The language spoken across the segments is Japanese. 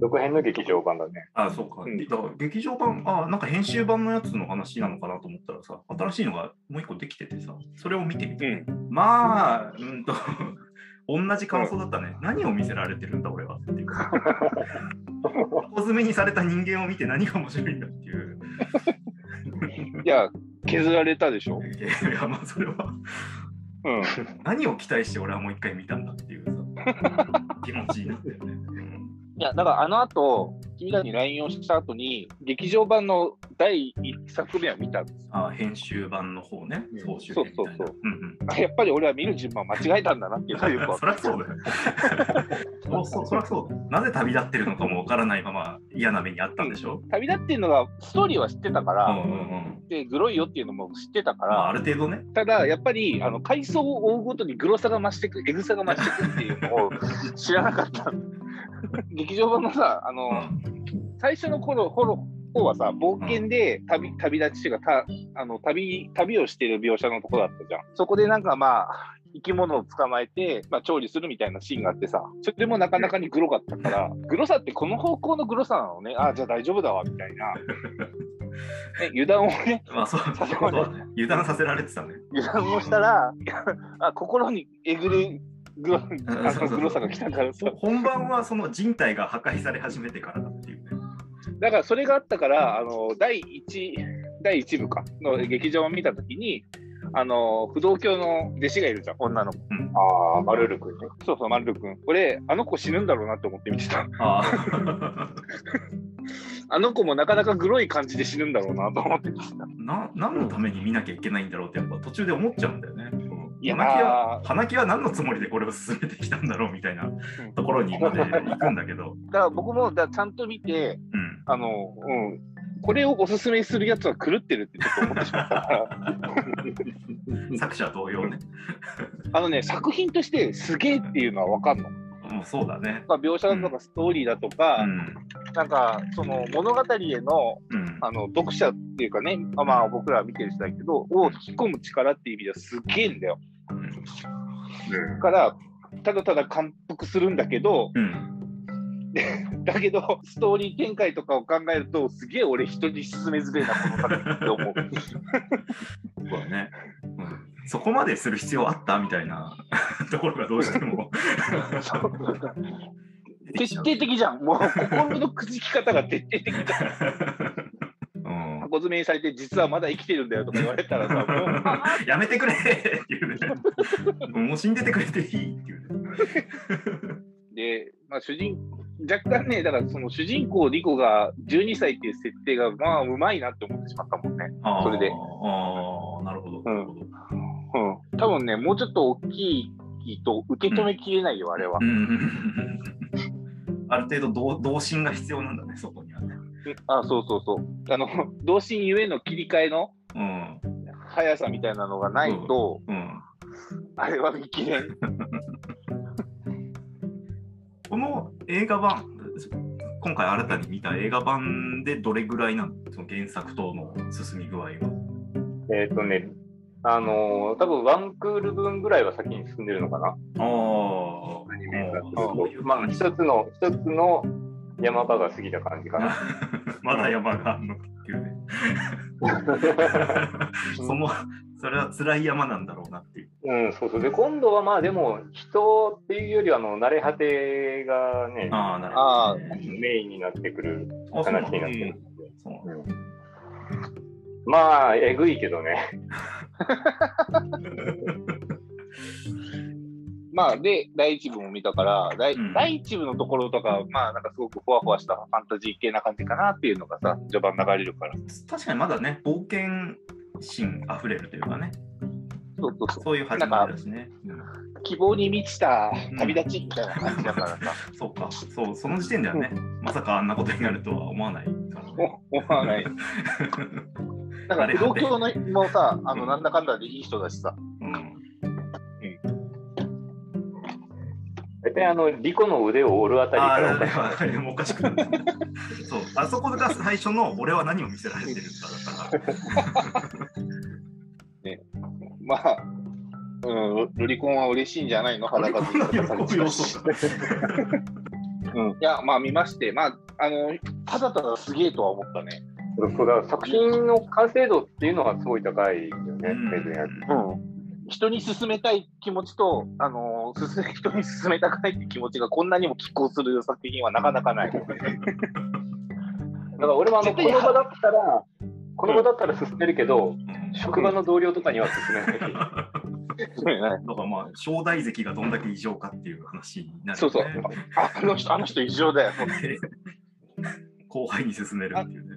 続編の劇場版だね。あ、そうか。うんだから劇場版、あ、なんか編集版のやつの話なのかなと思ったらさ、新しいのがもう一個できててさ、それを見てみて、うん。まあ、うんと、同じ感想だったね。何を見せられてるんだ、俺はっていうか。箱詰めにされた人間を見て何が面白いんだっていう。いや、削られたでしょ。いや、まあ、それは、うん。何を期待して俺はもう一回見たんだっていうさ、気持ちになったよね。うんいや、だからあの後、君らに LINE をした後に、劇場版の第1作目は見たんです。あ編集版の方ね、うん総集編みたいな。そうそううんうんあやっぱり俺は見る順番間違えたんだなっていうのはよくわ そりゃそうだよ。そそそりゃそうだよ。なぜ旅立ってるのかもわからないまま嫌な目にあったんでしょ、旅立っていうのが、ストーリーは知ってたから、うんうんうんで、グロいよっていうのも知ってたかまあ、ら、ある程度ね。ただ、やっぱり、あの、階層を追うごとにグロさが増していく、エグさが増していくっていうのを知らなかった。劇場版のさ、あの、うん最初の頃、頃、方はさ、冒険で旅旅立ちっていうか、たあの旅旅をしてる描写のところだったじゃん。そこでなんかまあ、生き物を捕まえて、まあ、調理するみたいなシーンがあってさ、それもなかなかにグロかったから、グロさってこの方向のグロさなのね、ああ、じゃあ大丈夫だわ、みたいな。ね、油断をね、まあそう。油断させられてたね。油断をしたら、あ心にえぐるグロあそうそうそうのグロさが来たからさ、本番はその人体が破壊され始めてからだっていうね。だからそれがあったから、あの第一第一部かの劇場を見たときに、あの不動教の弟子がいるじゃん、女の子。ああ、マルル君ね。そうそう、マルル君。俺、あの子死ぬんだろうなって思って見てた。ああ。あの子もなかなかグロい感じで死ぬんだろうなと思って見てた。な何のために見なきゃいけないんだろうってやっぱ途中で思っちゃうんだよね。花木は花木は何のつもりでこれを進めてきたんだろうみたいなところにまで行くんだけど。だから僕もだちゃんと見て、うん。あの、うん、これをおすすめするやつは狂ってるってちょっと思ってしまった。作者同様ね。あのね、作品としてすげえっていうのは分かんの。もうそうだね。まあ描写だとかストーリーだとか、うん。なんかその物語へのうん。あの読者っていうかね、まあまあ僕らは見てる人だけど、を引き込む力っていう意味ではすげえんだよ。だから、ただただ感服するんだけど、うん。だけど、ストーリー展開とかを考えると、すげえ俺人に勧めづれえな、この旅って思う。そうだね。うんそこまでする必要あった？みたいな ところがどうしても徹底的じゃん。もう心のくじき方が徹底的じゃん。うん箱詰めにされて、実はまだ生きてるんだよとか言われたらさ、もう、やめてくれっていうね。もう死んでてくれていいっていうね。で、まあ、主人若干ね、だからその主人公リコが12歳っていう設定が、まあ、うまいなって思ってしまったもんね。それでああ、なるほど。なるほど。うん。多分ね、もうちょっと大きいと受け止めきれないよ、あれはう。ん。ある程度同同心が必要なんだね、そこにはね。あ、そうそうそう。あの、同心ゆえの切り替えのうん。速さみたいなのがないと、うん。あれは見切れん。この映画版、今回新たに見た映画版でどれぐらいなのその原作との進み具合は？えっ、とね、あのー多分ワンクール分ぐらいは先に進んでるのかな。ああ。まあ、一つの、一つの山場が過ぎた感じかな。まだ山があるのかっていうね。その、それは辛い山なんだろうなっていう。うん、そうそう。で、今度はまあでも、人っていうよりは、あの、慣れ果てがね、ああ、なるあほど、ね。メインになってくる話になってる。そうなんだまあ、えぐいけどね。まあ、で、第一部も見たから、第,、うん。第一部のところとか、まあ、なんかすごくふわふわしたファンタジー系な感じかなっていうのがさ、序盤流れるから。確かにまだね、冒険心あふれるというかね、そうそうそう。そういう始まりだしね。うん希望に満ちた旅立ちみたいな感じだからさ、そうか、そう、その時点ではね、まさかあんなことになるとは思わないから 思わない。だから、不動教のもさ、あの、なんだかんだでいい人だしさ、大体、あの、リコの腕を折るあたりああ、からおだかしいからもうおかしくなる。そう、あそこが最初の俺は何を見せられてるんだから。まあ、うん、ロリコンは嬉しいんじゃないの？裸こんな喜ぶ要素が。うん、いや、まあ見まして、まあ、あの、ただただすげえとは思ったね。そうだ作品の完成度っていうのがすごい高いよね、うんうん。人に勧めたい気持ちと、あの 人に勧めたくないって気持ちがこんなにも拮抗する作品はなかなかない。だから俺もあのこの場だったら、この場だったら進めるけど、うん職場の同僚とかには進めない。だからまあ、正代関がどんだけ異常かっていう話になる、ね。そうそう。あの人、あの人異常だよ。後輩に進めるっていうね。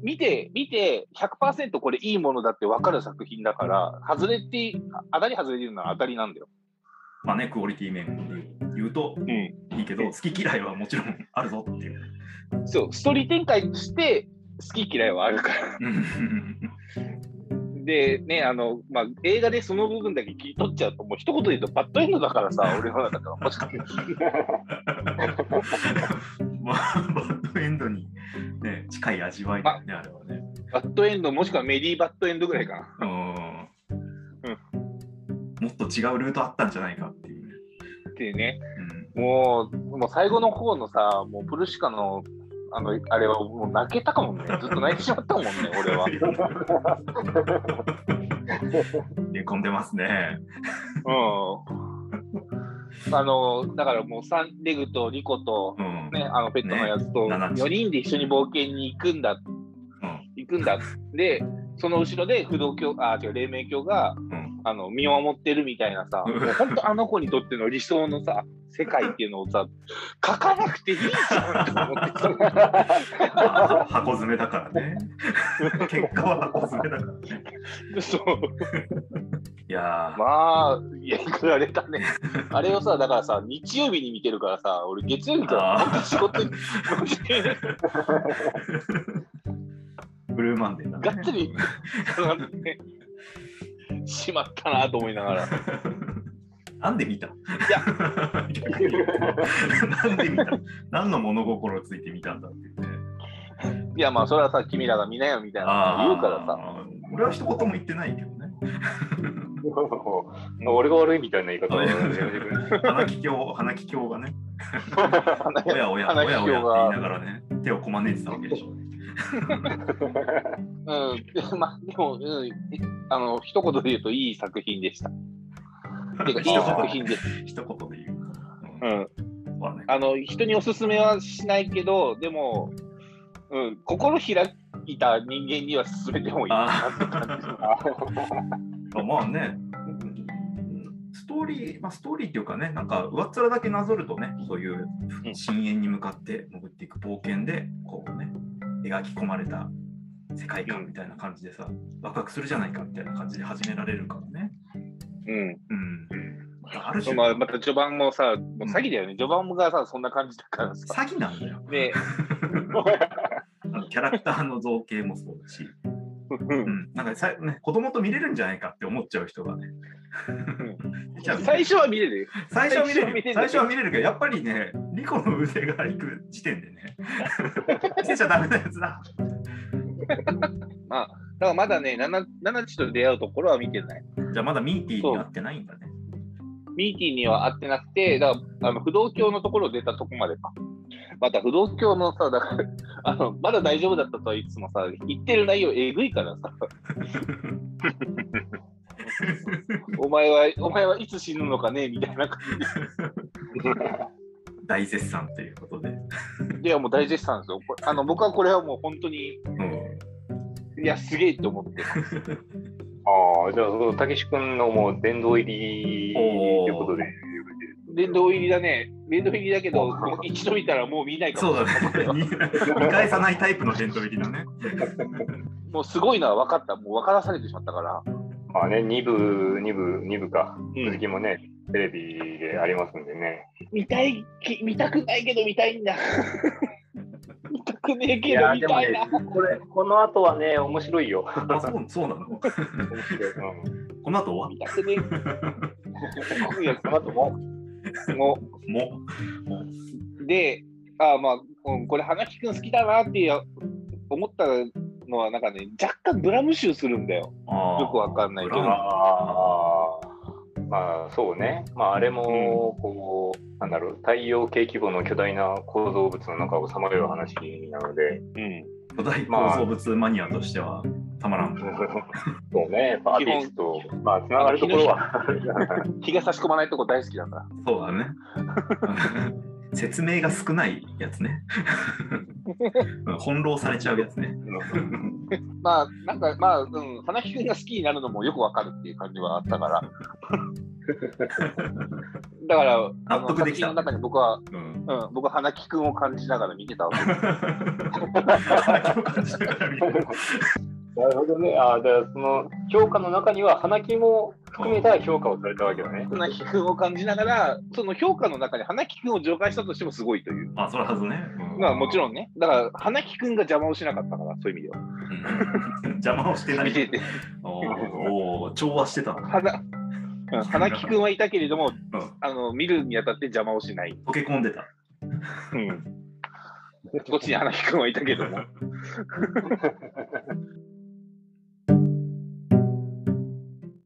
うん見て、見て、100%これいいものだって分かる作品だから、外れって、当たり外れてるのは当たりなんだよ。まあね、クオリティ面で言うとうん。いいけど、好き嫌いはもちろんあるぞっていう。そう、ストーリー展開として好き嫌いはあるから。で、ね、あの、まあ、映画でその部分だけ切り取っちゃうと、もう一言で言うとバッドエンドだからさ、俺の中では。もしかしてまあ、バッド近い味わいだよね、あれはね。バッドエンド、もしくはメリーバッドエンドぐらいかな。うんもっと違うルートあったんじゃないかっていうね。っていうね。うんもう、もう最後の方のさ、もうプルシカの、あの、あれはもう泣けたかもんね。ずっと泣いてしまったもんね、俺は。寝込んでますね。うん。あの、だからもうサンレグとリコと、うん。ね、あのペットのやつと、ね七4人で一緒に冒険に行くんだ、うん行くんだ。で、その後ろで不動教、あ、違う、黎明教が、うんあの見守ってるみたいなさ、もう本当あの子にとっての理想のさ、世界っていうのをさ、書かなくていいじゃんと思って 箱詰めだからね。結果は箱詰めだからね。そう。いやー、まあ、いや、くられたね。あれをさ、だからさ、日曜日に見てるからさ、俺、月曜日から仕事に、ブルーマンデーだ、ね。がっつりねしまったなと思いながら。なんで見た？いやなんで見た？何の物心ついて見たんだっていや、まあ、それはさ、君らが見なよみたいなこと言うからさ。俺は一言も言ってないけどね。俺が悪いみたいな言い方はやめてくれ花木京、花木京がね、花おやおや、おやおやって言いながらね、手をこまねてたわけでしょ うん、でまあ、でも、うん、あの、一言で言うといい作品でした。てか、いい作品です。一言で言う。うん。あの、人におすすめはしないけど、でも、うん、心開いた人間には勧めてもいいかなって感じ。あまあね、ストーリー、まあ、ストーリーっていうかね、なん。か上っ面だけなぞるとね、そういう深淵に向かって潜っていく冒険で、こうね、描き込まれた世界観みたいな感じでさ、ワクワクするじゃないかみたいな感じで始められるからね。うん。うん。ある種、まあ、また序盤もさ、もう詐欺だよね。序盤がさ、そん。な感じだからさ。詐欺なん。だよ。で、キャラクターの造形もそうだし、ううんん、なんかさ、ね、子供と見れるんじゃないかって思っちゃう人がね。最初は見れるよ。最初は見れるよ。最最初は見れるけど、やっぱりね、リコの腕が行く時点でね、見せちゃダメなやつだ。だからまだね、ナナナナチと出会うところは見てない。じゃあまだミーティーになってないんだね。ミーティーには会ってなくて、だからあの不動教のところ出たとこまでか。また不動教のさ、だからあのまだ大丈夫だったとは言いつつもさ、言ってる内容えぐいからさ、お前は、お前はいつ死ぬのかねみたいな感 大絶賛ということで。いやもう大絶賛ですよ。これあの僕はこれはもう本当に、うんいや、すげえと思って。ああ、じゃあ、そのたけし君のもう殿堂入りということで。殿堂入りだね。殿堂入りだけど、もう一度見たらもう見ないかそうもしれない。だね。見返さないタイプの伝統入りだね。もうすごいのは分かった。もう分からされてしまったから。まあね、2部、2部、2部か。うん続きもね、テレビでありますんでね。見たいき、見たくないけど見たいんだ。見たくねえいけどやでもね見たいな。、これ、この後はね、面白いよ。あそうそうなの？面白い。うん。この後は？見たくねえ。この後も、も。も。う、で、あまあ、うん、これ、花木くん好きだなっていう思ったのは、なんかね、若干ブラム臭するんだよ。よくわかんないけど。ああ、まあそうね。まああれも、こう、なんだろう、太陽系規模の巨大な構造物の中をさまよう話なので、うん。巨大構造物マニアとしてはたまらん。そうね、アーティストと、まあ、つながるところは。日が 差し込まないとこ大好きだから。そうだね。説明が少ないやつね。うん翻弄されちゃうやつね。まあ、なんか、まあ、うん、花木くんが好きになるのもよくわかるっていう感じはあったから。だから、あ納の得できたの中に僕は、うんうん、僕は花木くんを感じながら見てたわけ。共感しながら見てるなるほどね。ああ、だからその評価の中には、花木も含めた評価をされたわけだね。花木くんを感じながら、その評価の中に花木くんを除外したとしてもすごいという。あ、それはずね。うんまあもちろんね。だから、花木くんが邪魔をしなかったから、そういう意味では。うん 邪魔をしてない。見てて。おーおー調和してたの。花うん 花木くんはいたけれども、うんあの見るにあたって邪魔をしない。溶け込んでた。うん、こっちに花木くんはいたけども。